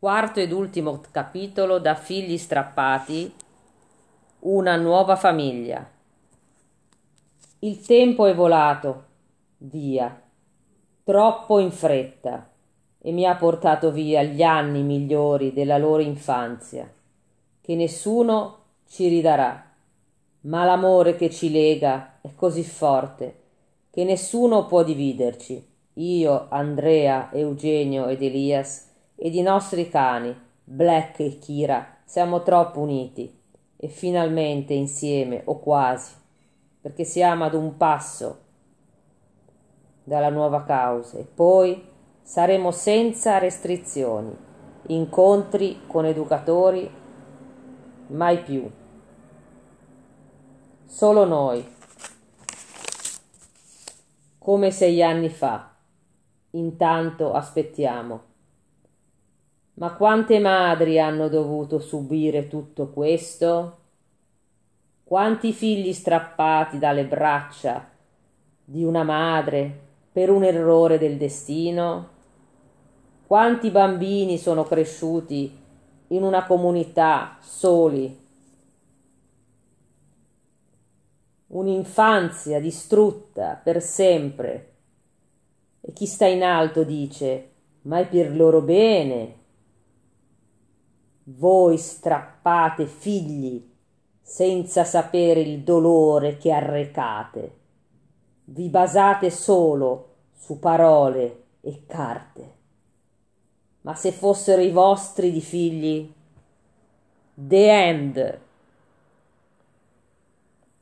Quarto ed ultimo capitolo da figli strappati, una nuova famiglia. Il tempo è volato, via, troppo in fretta, e mi ha portato via gli anni migliori della loro infanzia, che nessuno ci ridarà. Ma l'amore che ci lega è così forte che nessuno può dividerci. Io, Andrea, Eugenio ed Elias ed i nostri cani, Black e Kira, siamo troppo uniti e finalmente insieme, o quasi, perché siamo ad un passo dalla nuova causa e poi saremo senza restrizioni, incontri con educatori, mai più. Solo noi, come sei anni fa. Intanto aspettiamo. Ma quante madri hanno dovuto subire tutto questo? Quanti figli strappati dalle braccia di una madre per un errore del destino? Quanti bambini sono cresciuti in una comunità soli? Un'infanzia distrutta per sempre. E chi sta in alto dice, ma è per loro bene, voi strappate figli senza sapere il dolore che arrecate. Vi basate solo su parole e carte. Ma se fossero i vostri di figli, the end